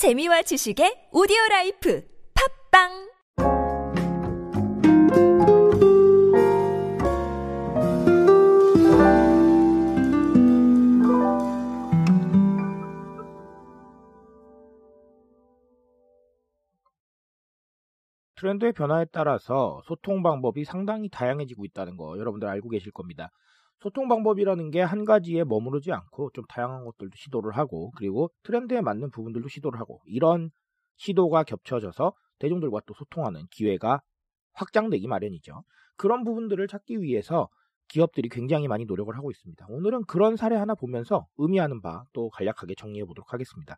재미와 지식의 오디오 라이프 팟빵 트렌드의 변화에 따라서 소통 방법이 상당히 다양해지고 있다는 거 여러분들 알고 계실 겁니다. 소통 방법이라는 게 한 가지에 머무르지 않고 좀 다양한 것들도 시도를 하고 그리고 트렌드에 맞는 부분들도 시도를 하고 이런 시도가 겹쳐져서 대중들과 또 소통하는 기회가 확장되기 마련이죠. 그런 부분들을 찾기 위해서 기업들이 굉장히 많이 노력을 하고 있습니다. 오늘은 그런 사례 하나 보면서 의미하는 바 또 간략하게 정리해 보도록 하겠습니다.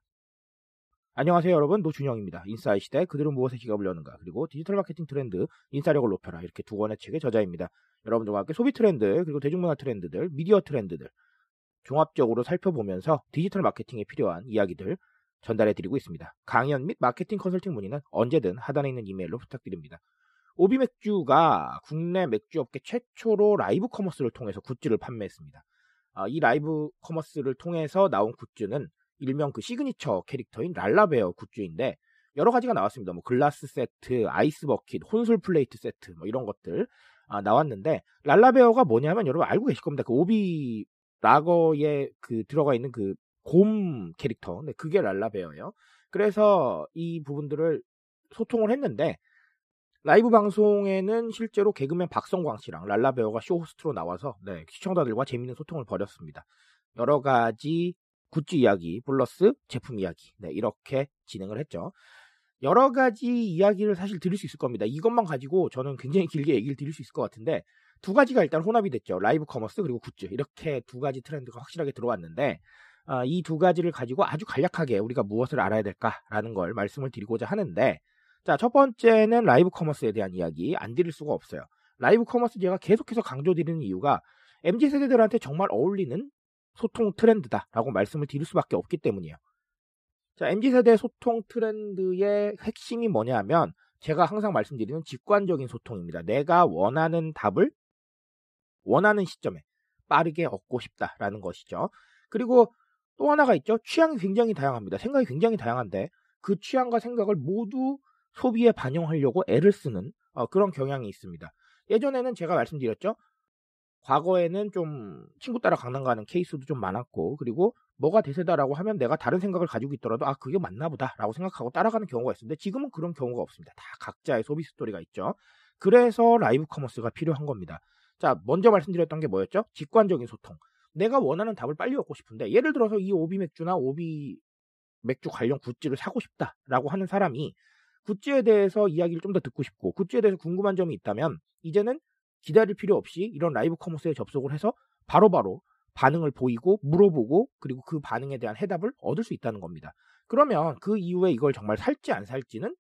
안녕하세요 여러분 노준영입니다. 인싸의 시대 그들은 무엇에 지갑을 여는가 그리고 디지털 마케팅 트렌드 인싸력을 높여라 이렇게 두 권의 책의 저자입니다. 여러분들과 함께 소비 트렌드 그리고 대중문화 트렌드들 미디어 트렌드들 종합적으로 살펴보면서 디지털 마케팅에 필요한 이야기들 전달해 드리고 있습니다. 강연 및 마케팅 컨설팅 문의는 언제든 하단에 있는 이메일로 부탁드립니다. 오비 맥주가 국내 맥주 업계 최초로 라이브 커머스를 통해서 굿즈를 판매했습니다. 아, 이 라이브 커머스를 통해서 나온 굿즈는 일명 그 시그니처 캐릭터인 랄라베어 굿즈인데 여러 가지가 나왔습니다. 뭐 글라스 세트, 아이스 버킷, 혼술 플레이트 세트 뭐 이런 것들 아, 나왔는데 랄라베어가 뭐냐면 여러분 알고 계실 겁니다. 그 오비 라거에 그 들어가 있는 그 곰 캐릭터, 네, 그게 랄라베어예요. 그래서 이 부분들을 소통을 했는데 라이브 방송에는 실제로 개그맨 박성광 씨랑 랄라베어가 쇼 호스트로 나와서 네, 시청자들과 재미있는 소통을 벌였습니다. 여러 가지 굿즈 이야기 플러스 제품 이야기 네, 이렇게 진행을 했죠. 여러 가지 이야기를 사실 드릴 수 있을 겁니다. 이것만 가지고 저는 굉장히 길게 얘기를 드릴 수 있을 것 같은데 두 가지가 일단 혼합이 됐죠. 라이브 커머스 그리고 굿즈 이렇게 두 가지 트렌드가 확실하게 들어왔는데 아, 이 두 가지를 가지고 아주 간략하게 우리가 무엇을 알아야 될까라는 걸 말씀을 드리고자 하는데 자, 첫 번째는 라이브 커머스에 대한 이야기 안 드릴 수가 없어요. 라이브 커머스 제가 계속해서 강조드리는 이유가 MZ 세대들한테 정말 어울리는 소통 트렌드다라고 말씀을 드릴 수밖에 없기 때문이에요. 자, MZ세대 소통 트렌드의 핵심이 뭐냐 하면 제가 항상 말씀드리는 직관적인 소통입니다. 내가 원하는 답을 원하는 시점에 빠르게 얻고 싶다라는 것이죠. 그리고 또 하나가 있죠. 취향이 굉장히 다양합니다. 생각이 굉장히 다양한데 그 취향과 생각을 모두 소비에 반영하려고 애를 쓰는 어, 그런 경향이 있습니다. 예전에는 제가 말씀드렸죠. 과거에는 좀 친구 따라 강남 가는 케이스도 좀 많았고 그리고 뭐가 대세다라고 하면 내가 다른 생각을 가지고 있더라도 아 그게 맞나 보다라고 생각하고 따라가는 경우가 있었는데 지금은 그런 경우가 없습니다. 다 각자의 소비 스토리가 있죠. 그래서 라이브 커머스가 필요한 겁니다. 자 먼저 말씀드렸던 게 뭐였죠? 직관적인 소통. 내가 원하는 답을 빨리 얻고 싶은데 예를 들어서 이 오비 맥주나 오비 맥주 관련 굿즈를 사고 싶다라고 하는 사람이 굿즈에 대해서 이야기를 좀 더 듣고 싶고 굿즈에 대해서 궁금한 점이 있다면 이제는 기다릴 필요 없이 이런 라이브 커머스에 접속을 해서 바로바로 바로 반응을 보이고 물어보고 그리고 그 반응에 대한 해답을 얻을 수 있다는 겁니다. 그러면 그 이후에 이걸 정말 살지 안 살지는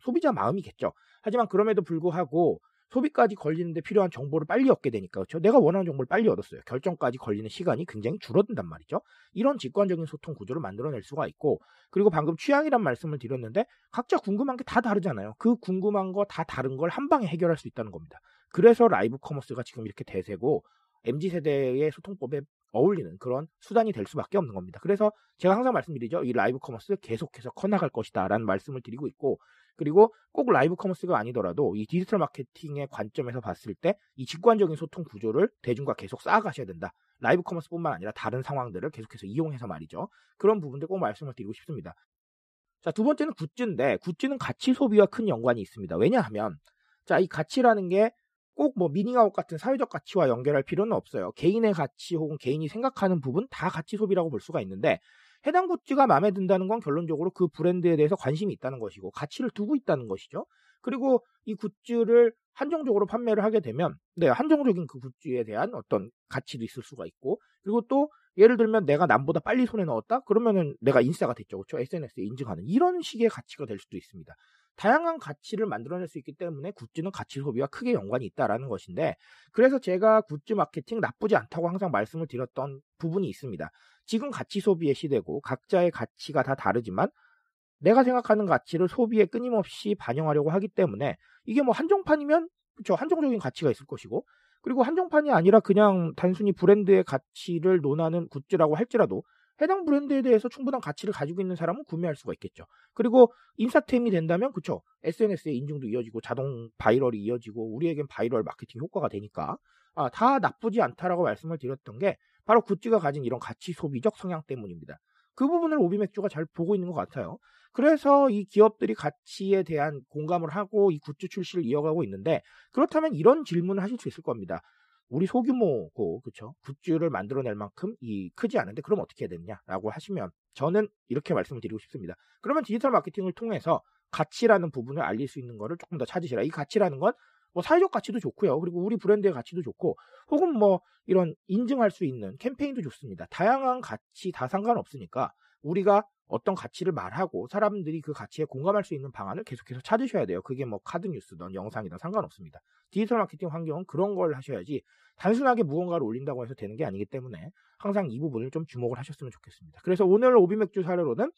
소비자 마음이겠죠. 하지만 그럼에도 불구하고 소비까지 걸리는데 필요한 정보를 빨리 얻게 되니까 그렇죠. 내가 원하는 정보를 빨리 얻었어요. 결정까지 걸리는 시간이 굉장히 줄어든단 말이죠. 이런 직관적인 소통 구조를 만들어낼 수가 있고 그리고 방금 취향이란 말씀을 드렸는데 각자 궁금한 게 다 다르잖아요. 그 궁금한 거 다 다른 걸 한 방에 해결할 수 있다는 겁니다. 그래서 라이브 커머스가 지금 이렇게 대세고 MZ 세대의 소통법에 어울리는 그런 수단이 될 수밖에 없는 겁니다. 그래서 제가 항상 말씀드리죠. 이 라이브 커머스 계속해서 커나갈 것이다 라는 말씀을 드리고 있고 그리고 꼭 라이브 커머스가 아니더라도 이 디지털 마케팅의 관점에서 봤을 때 이 직관적인 소통 구조를 대중과 계속 쌓아가셔야 된다. 라이브 커머스뿐만 아니라 다른 상황들을 계속해서 이용해서 말이죠. 그런 부분들 꼭 말씀을 드리고 싶습니다. 자, 두 번째는 굿즈인데 굿즈는 가치 소비와 큰 연관이 있습니다. 왜냐하면 자, 이 가치라는 게 꼭 뭐 미닝아웃 같은 사회적 가치와 연결할 필요는 없어요. 개인의 가치 혹은 개인이 생각하는 부분 다 가치 소비라고 볼 수가 있는데 해당 굿즈가 마음에 든다는 건 결론적으로 그 브랜드에 대해서 관심이 있다는 것이고 가치를 두고 있다는 것이죠. 그리고 이 굿즈를 한정적으로 판매를 하게 되면 네, 한정적인 그 굿즈에 대한 어떤 가치도 있을 수가 있고 그리고 또 예를 들면 내가 남보다 빨리 손에 넣었다? 그러면은 내가 인싸가 됐죠. 그렇죠? SNS에 인증하는 이런 식의 가치가 될 수도 있습니다. 다양한 가치를 만들어낼 수 있기 때문에 굿즈는 가치 소비와 크게 연관이 있다라는 것인데 그래서 제가 굿즈 마케팅 나쁘지 않다고 항상 말씀을 드렸던 부분이 있습니다. 지금 가치 소비의 시대고 각자의 가치가 다 다르지만 내가 생각하는 가치를 소비에 끊임없이 반영하려고 하기 때문에 이게 뭐 한정판이면 그렇죠 한정적인 가치가 있을 것이고 그리고 한정판이 아니라 그냥 단순히 브랜드의 가치를 논하는 굿즈라고 할지라도 해당 브랜드에 대해서 충분한 가치를 가지고 있는 사람은 구매할 수가 있겠죠. 그리고 인싸템이 된다면 그쵸 SNS의 인증도 이어지고 자동 바이럴이 이어지고 우리에겐 바이럴 마케팅 효과가 되니까 아, 다 나쁘지 않다라고 말씀을 드렸던 게 바로 굿즈가 가진 이런 가치 소비적 성향 때문입니다. 그 부분을 오비맥주가 잘 보고 있는 것 같아요. 그래서 이 기업들이 가치에 대한 공감을 하고 이 굿즈 출시를 이어가고 있는데 그렇다면 이런 질문을 하실 수 있을 겁니다. 우리 소규모고 그쵸 굿즈를 만들어낼 만큼 이 크지 않은데 그럼 어떻게 해야 되느냐라고 하시면 저는 이렇게 말씀을 드리고 싶습니다. 그러면 디지털 마케팅을 통해서 가치라는 부분을 알릴 수 있는 거를 조금 더 찾으시라. 이 가치라는 건 뭐 사회적 가치도 좋고요. 그리고 우리 브랜드의 가치도 좋고 혹은 뭐 이런 인증할 수 있는 캠페인도 좋습니다. 다양한 가치 다 상관없으니까 우리가 어떤 가치를 말하고 사람들이 그 가치에 공감할 수 있는 방안을 계속해서 찾으셔야 돼요. 그게 뭐 카드 뉴스든 영상이든 상관없습니다. 디지털 마케팅 환경은 그런 걸 하셔야지 단순하게 무언가를 올린다고 해서 되는 게 아니기 때문에 항상 이 부분을 좀 주목을 하셨으면 좋겠습니다. 그래서 오늘 오비맥주 사례로는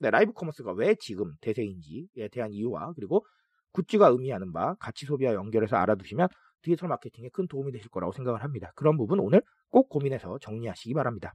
네, 라이브 커머스가 왜 지금 대세인지에 대한 이유와 그리고 굿즈가 의미하는 바 가치 소비와 연결해서 알아두시면 디지털 마케팅에 큰 도움이 되실 거라고 생각을 합니다. 그런 부분 오늘 꼭 고민해서 정리하시기 바랍니다.